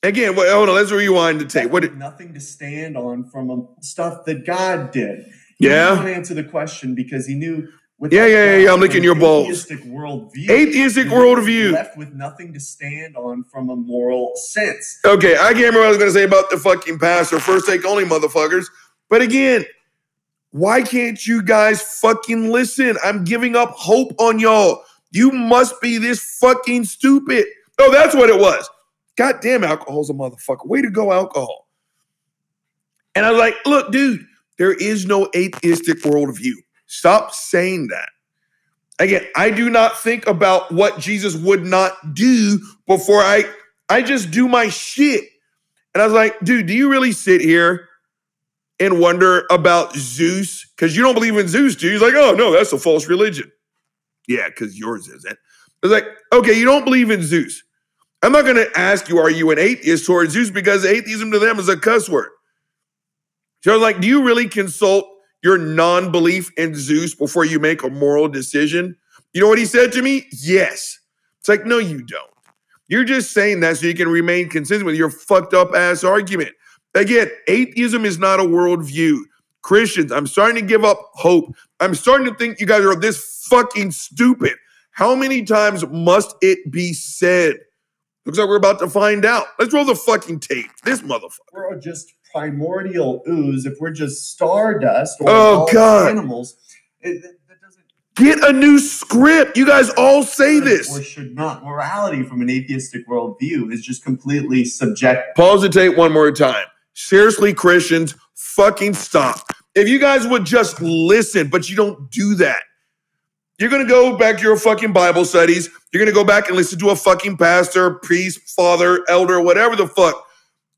Again, wait, hold on. Let's rewind the tape. What? Did, nothing to stand on from um, stuff that God did. He Yeah. didn't answer the question because he knew. Yeah, yeah, yeah, yeah, I'm licking your balls. Atheistic worldview. atheistic worldview. Left with nothing to stand on from a moral sense. Okay, I can't remember what I was going to say about the fucking pastor. First take only, motherfuckers. But again, why can't you guys fucking listen? I'm giving up hope on y'all. You must be this fucking stupid. Oh, that's what it was. God damn, alcohol's a motherfucker. Way to go, alcohol. And I was like, look, dude, there is no atheistic worldview. Stop saying that. Again, I do not think about what Jesus would not do before I I just do my shit. And I was like, dude, do you really sit here and wonder about Zeus? Because you don't believe in Zeus, do you? He's like, oh no, that's a false religion. Yeah, because yours isn't. I was like, okay, you don't believe in Zeus. I'm not gonna ask you, are you an atheist towards Zeus? Because atheism to them is a cuss word. So I was like, do you really consult your non-belief in Zeus before you make a moral decision? You know what he said to me? Yes. It's like, no, you don't. You're just saying that so you can remain consistent with your fucked up ass argument. Again, atheism is not a worldview. Christians, I'm starting to give up hope. I'm starting to think you guys are this fucking stupid. How many times must it be said? Looks like we're about to find out. Let's roll the fucking tape. This motherfucker. we're just primordial ooze, if we're just stardust or Oh, God. animals, it, that, that doesn't Get a new script. You guys all say this. or should not. Morality from an atheistic worldview is just completely subjective. Pause the tape one more time. Seriously, Christians, fucking stop. If you guys would just listen, but you don't do that. You're gonna go back to your fucking Bible studies. You're gonna go back and listen to a fucking pastor, priest, father, elder, whatever the fuck.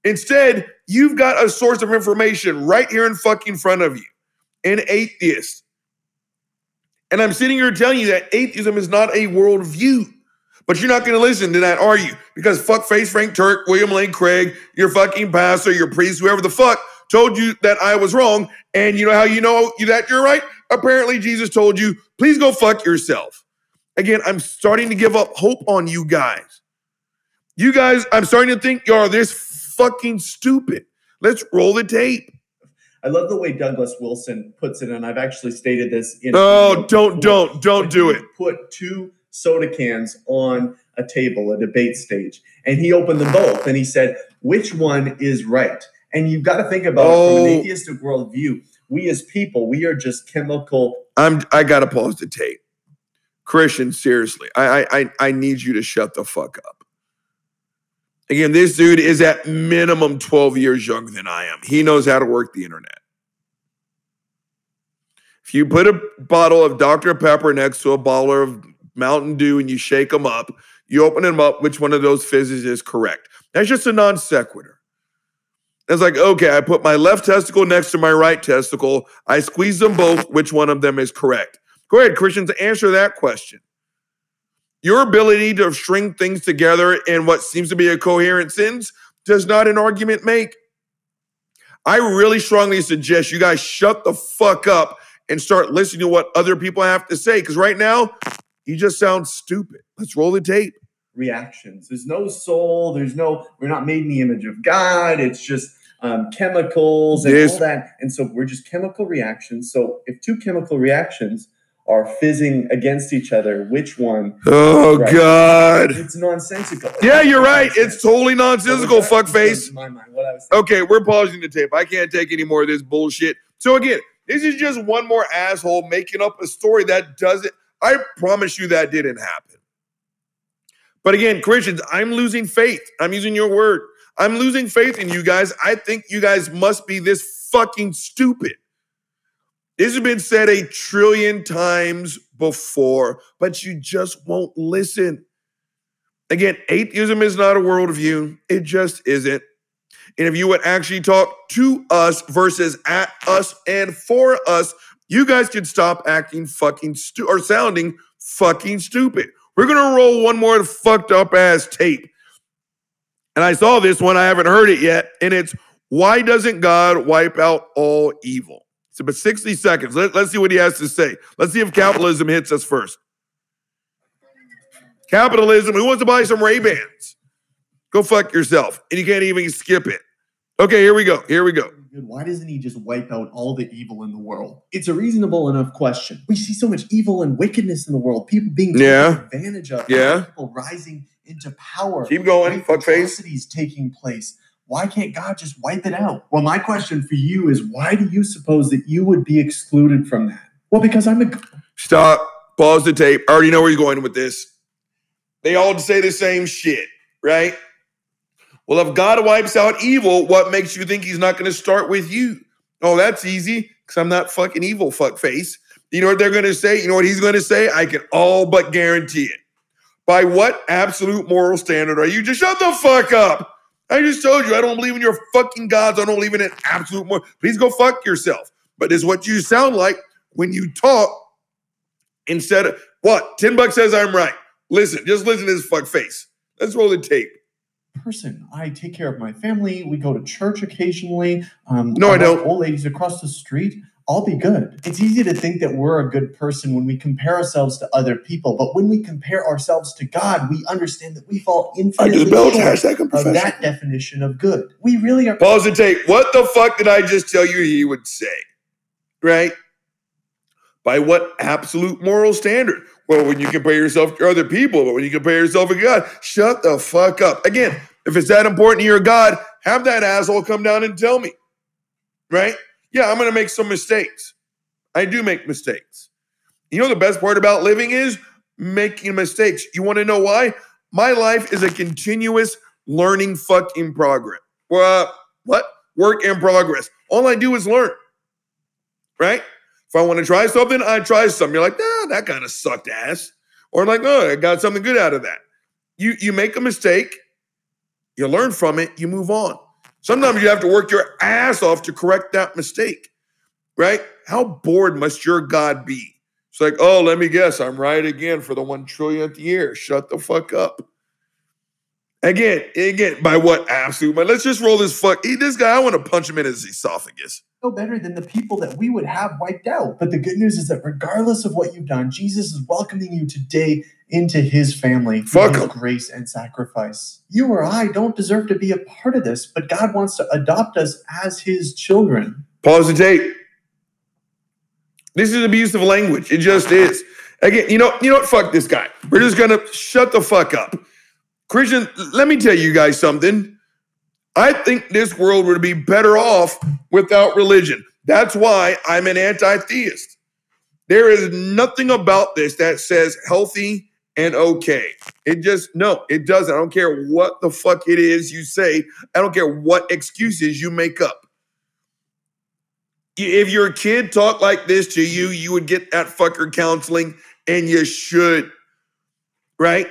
Instead, you've got a source of information right here in fucking front of you an atheist. And I'm sitting here telling you that atheism is not a worldview. But you're not going to listen to that, are you? Because fuck face Frank Turek, William Lane Craig, your fucking pastor, your priest, whoever the fuck told you that I was wrong. And you know how you know that you're right? Apparently, Jesus told you, please go fuck yourself. Again, I'm starting to give up hope on you guys. You guys, I'm starting to think you're this fucking stupid. Let's roll the tape. I love the way Douglas Wilson puts it, and I've actually stated this in. Oh, don't, before. don't, don't do it. Put two soda cans on a table, a debate stage, and he opened them both and he said, which one is right? And you've got to think about it from Oh. an atheistic worldview. We as people, we are just chemical. I'm I gotta pause the tape. Christian, seriously, I I I, need you to shut the fuck up. Again, this dude is at minimum 12 years younger than I am. He knows how to work the internet. If you put a bottle of Dr. Pepper next to a bottle of Mountain Dew and you shake them up, you open them up, which one of those fizzes is correct? That's just a non sequitur. It's like, okay, I put my left testicle next to my right testicle. I squeeze them both. Which one of them is correct? Go ahead, Christians, answer that question. Your ability to string things together in what seems to be a coherent sentence does not an argument make. I really strongly suggest you guys shut the fuck up and start listening to what other people have to say. Because right now, you just sound stupid. Let's roll the tape. reactions. There's no soul. There's no. We're not made in the image of God. It's just um, chemicals and Yes. all that. And so we're just chemical reactions. So if two chemical reactions are fizzing against each other, which one? Oh, Right. God. It's nonsensical. Yeah, you're right. It's totally nonsensical, that, fuckface. My mind, what I was saying. Okay, we're pausing the tape. I can't take any more of this bullshit. So again, this is just one more asshole making up a story that doesn't. I promise you that didn't happen. But again, Christians, I'm losing faith. I'm using your word. I'm losing faith in you guys. I think you guys must be this fucking stupid. This has been said a trillion times before, but you just won't listen. Again, atheism is not a worldview. It just isn't. And if you would actually talk to us versus at us and for us, you guys could stop acting fucking stu- or sounding fucking stupid. We're gonna roll one more fucked up ass tape. And I saw this one, I haven't heard it yet, and it's why doesn't God wipe out all evil? It's about 60 seconds. Let, let's see what he has to say. Let's see if capitalism hits us first. Capitalism, who wants to buy some Ray-Bans? Go fuck yourself. And you can't even skip it. Okay, here we go. Here we go. Why doesn't he just wipe out all the evil in the world? It's a reasonable enough question. We see so much evil and wickedness in the world. People being taken Yeah. advantage of. Yeah. People rising into power. Keep going, fuckface. taking place. Why can't God just wipe it out? Well, my question for you is why do you suppose that you would be excluded from that? Well, because I'm a Stop. Pause the tape. I already know where you're going with this. They all say the same shit, right? Well, if God wipes out evil, what makes you think he's not going to start with you? Oh, that's easy because I'm not fucking evil, fuckface. You know what they're going to say? You know what he's going to say? I can all but guarantee it. By what absolute moral standard are you? Just shut the fuck up. I just told you I don't believe in your fucking gods. I don't believe in an absolute moral. Please go fuck yourself. But is what you sound like when you talk instead of what? 10 bucks says I'm right. Listen, just listen to this fuck face. Let's roll the tape. person. I take care of my family. We go to church occasionally. Um, No, I help don't. Old ladies across the street. I'll be good. It's easy to think that we're a good person when we compare ourselves to other people, but when we compare ourselves to God, we understand that we fall infinitely short of that definition of good. We really are. Pause the tape. What the fuck did I just tell you he would say? Right? By what absolute moral standard? Well, when you compare yourself to other people, but when you compare yourself to God, shut the fuck up. Again, if it's that important to your God, have that asshole come down and tell me. Right? Yeah, I'm gonna make some mistakes. I do make mistakes. You know the best part about living is making mistakes. You want to know why? My life is a continuous learning fucking progress. Well, what? Work in progress. All I do is learn. Right? If I want to try something, I try something. You're like, nah, that kind of sucked ass. Or like, oh, I got something good out of that. You you make a mistake, you learn from it, you move on. Sometimes you have to work your ass off to correct that mistake. Right? How bored must your God be? It's like, oh, let me guess, I'm right again for the one trillionth year. Shut the fuck up. Again, again, by what absolute? But let's just roll this fuck. He, this guy, I want to punch him in his esophagus. no better than the people that we would have wiped out. But the good news is that regardless of what you've done, Jesus is welcoming you today into his family through Fuck his grace and sacrifice. You or I don't deserve to be a part of this, but God wants to adopt us as his children. Pause the tape. This is abusive language. It just is. Again, you know, you know what? Fuck this guy. We're just gonna shut the fuck up. Christian, let me tell you guys something. I think this world would be better off without religion. That's why I'm an anti-theist. There is nothing about this that says healthy and okay. It just no, it doesn't. I don't care what the fuck it is you say. I don't care what excuses you make up. If your kid talked like this to you, you would get that fucker counseling, and you should, right?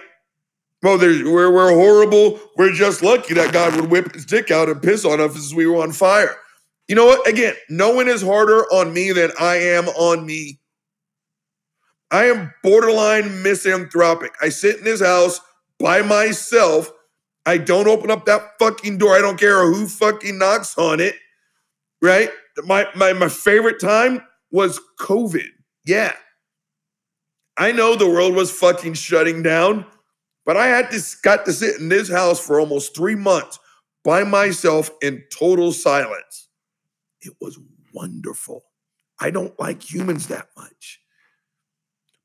Well, we're, we're horrible. We're just lucky that God would whip his dick out and piss on us as we were on fire. You know what? Again, no one is harder on me than I am on me. I am borderline misanthropic. I sit in this house by myself. I don't open up that fucking door. I don't care who fucking knocks on it. Right? My my my favorite time was COVID. Yeah. I know the world was fucking shutting down, but I had to got to sit in this house for almost three months by myself in total silence. It was wonderful. I don't like humans that much.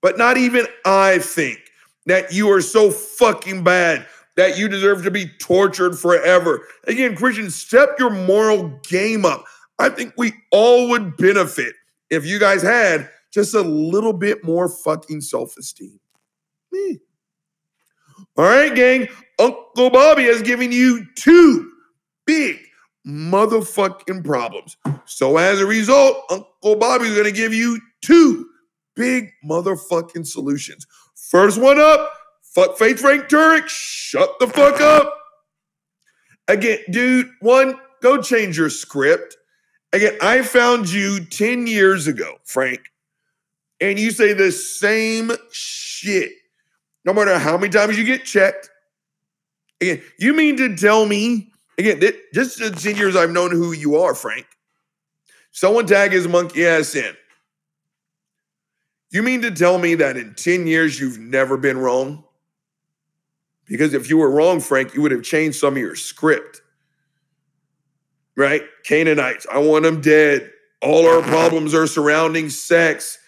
But not even I think that you are so fucking bad that you deserve to be tortured forever. Again, Christian, step your moral game up. I think we all would benefit if you guys had just a little bit more fucking self esteem. Me. All right, gang. Uncle Bobby has given you two big motherfucking problems. So as a result, Uncle Bobby's going to give you two big motherfucking solutions. First one up, fuck Faith Frank Turek. Shut the fuck up. Again, dude, one, go change your script. Again, I found you 10 years ago, Frank, and you say the same shit. No matter how many times you get checked. Again, you mean to tell me, again, that just the 10 years I've known who you are, Frank. Someone tag his monkey ass in. You mean to tell me that in 10 years you've never been wrong? Because if you were wrong, Frank, you would have changed some of your script. Right? Canaanites, I want them dead. All our problems are surrounding sex.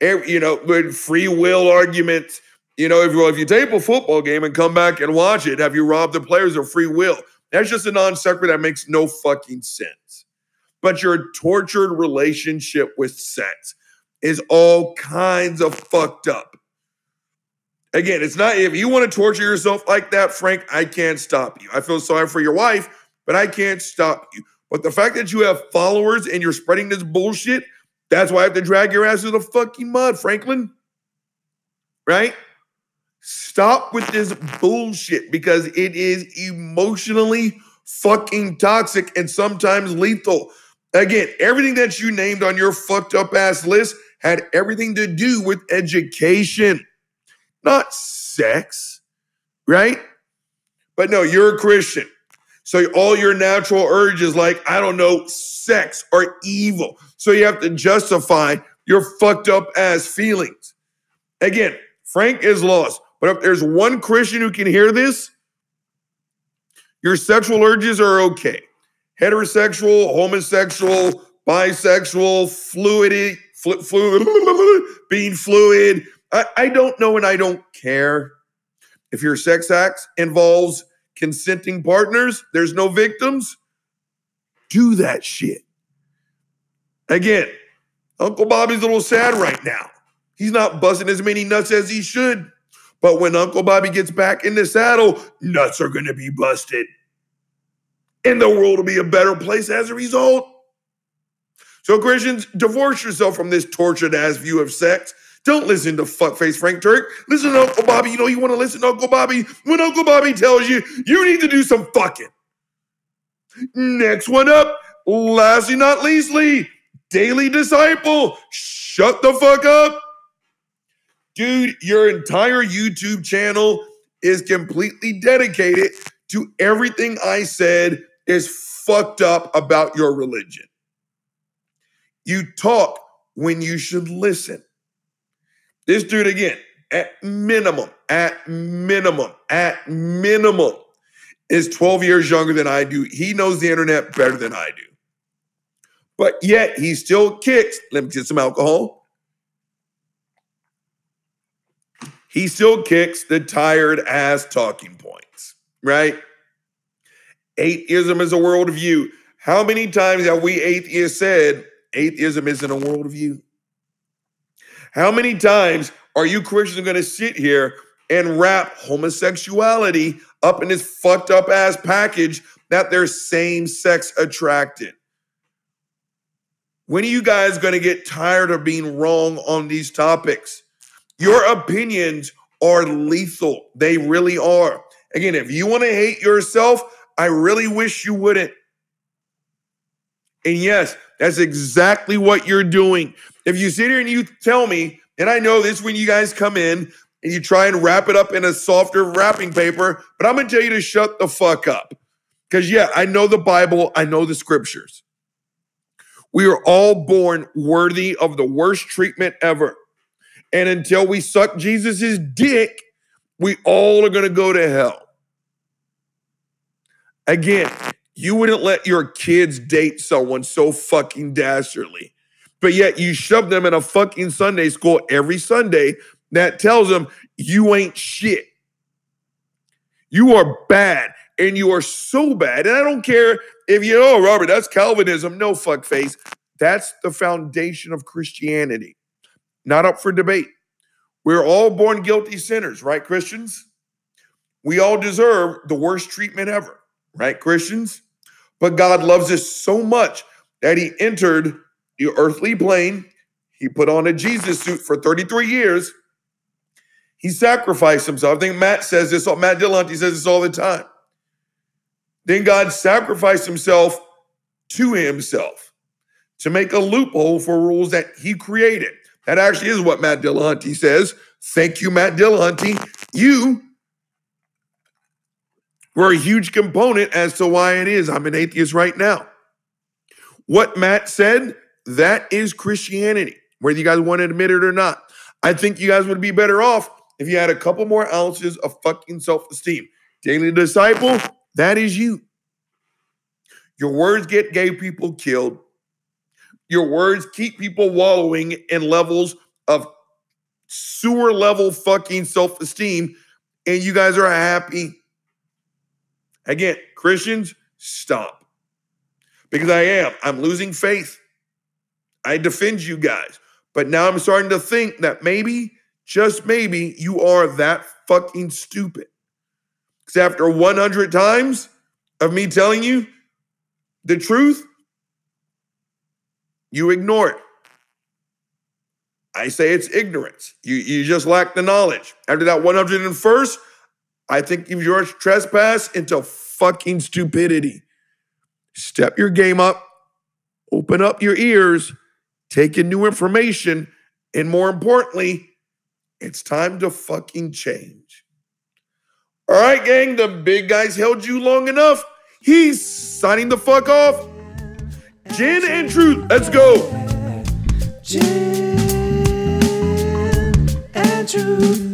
Every, you know, with free will arguments. You know, if you if you tape a football game and come back and watch it, have you robbed the players of free will? That's just a non sequitur that makes no fucking sense. But your tortured relationship with sex is all kinds of fucked up. Again, it's not if you want to torture yourself like that, Frank, I can't stop you. I feel sorry for your wife, but I can't stop you. But the fact that you have followers and you're spreading this bullshit, that's why I have to drag your ass to the fucking mud, Franklin. Right? Stop with this bullshit because it is emotionally fucking toxic and sometimes lethal. Again, everything that you named on your fucked up ass list had everything to do with education, not sex, right? But no, you're a Christian. So all your natural urges, like, I don't know, sex are evil. So you have to justify your fucked up ass feelings. Again, Frank is lost. But if there's one Christian who can hear this, your sexual urges are okay. Heterosexual, homosexual, bisexual, fluid, (laughs) being fluid. I, I don't know and I don't care. If your sex act involves consenting partners, there's no victims. Do that shit. Again, Uncle Bobby's a little sad right now. He's not busting as many nuts as he should. But when Uncle Bobby gets back in the saddle, nuts are going to be busted. And the world will be a better place as a result. So, Christians, divorce yourself from this tortured ass view of sex. Don't listen to fuckface Frank Turek. Listen to Uncle Bobby. You know, you want to listen to Uncle Bobby when Uncle Bobby tells you you need to do some fucking. Next one up, lastly not leastly, Daily Disciple. Shut the fuck up. Dude, your entire YouTube channel is completely dedicated to everything I said is fucked up about your religion. You talk when you should listen. This dude, again, at minimum, at minimum, at minimum, is 12 years younger than I do. He knows the internet better than I do. But yet he still kicks. Let me get some alcohol. He still kicks the tired ass talking points, right? Atheism is a worldview. How many times have we atheists said atheism isn't a worldview? How many times are you Christians going to sit here and wrap homosexuality up in this fucked up ass package that they're same sex attracted? When are you guys going to get tired of being wrong on these topics? Your opinions are lethal. They really are. Again, if you want to hate yourself, I really wish you wouldn't. And yes, that's exactly what you're doing. If you sit here and you tell me, and I know this when you guys come in and you try and wrap it up in a softer wrapping paper, but I'm going to tell you to shut the fuck up. Because, yeah, I know the Bible, I know the scriptures. We are all born worthy of the worst treatment ever. And until we suck Jesus's dick, we all are going to go to hell. Again, you wouldn't let your kids date someone so fucking dastardly, but yet you shove them in a fucking Sunday school every Sunday that tells them you ain't shit. You are bad, and you are so bad. And I don't care if you know, Robert, that's Calvinism. No, fuck face. That's the foundation of Christianity. Not up for debate. We're all born guilty sinners, right, Christians? We all deserve the worst treatment ever, right, Christians? But God loves us so much that He entered the earthly plane. He put on a Jesus suit for 33 years. He sacrificed himself. I think Matt says this, Matt Dillahunty says this all the time. Then God sacrificed himself to himself to make a loophole for rules that he created. That actually is what Matt Dillahunty says. Thank you, Matt Dillahunty. You were a huge component as to why it is I'm an atheist right now. What Matt said, that is Christianity, whether you guys want to admit it or not. I think you guys would be better off if you had a couple more ounces of fucking self esteem. Daily disciple, that is you. Your words get gay people killed. Your words keep people wallowing in levels of sewer level fucking self esteem, and you guys are happy. Again, Christians, stop. Because I am. I'm losing faith. I defend you guys. But now I'm starting to think that maybe, just maybe, you are that fucking stupid. Because after 100 times of me telling you the truth, you ignore it. I say it's ignorance. You, you just lack the knowledge. After that 101st, I think you've your trespass into fucking stupidity. Step your game up, open up your ears, take in new information, and more importantly, it's time to fucking change. All right, gang, the big guys held you long enough. He's signing the fuck off. Gin and truth, let's go. Gin and truth.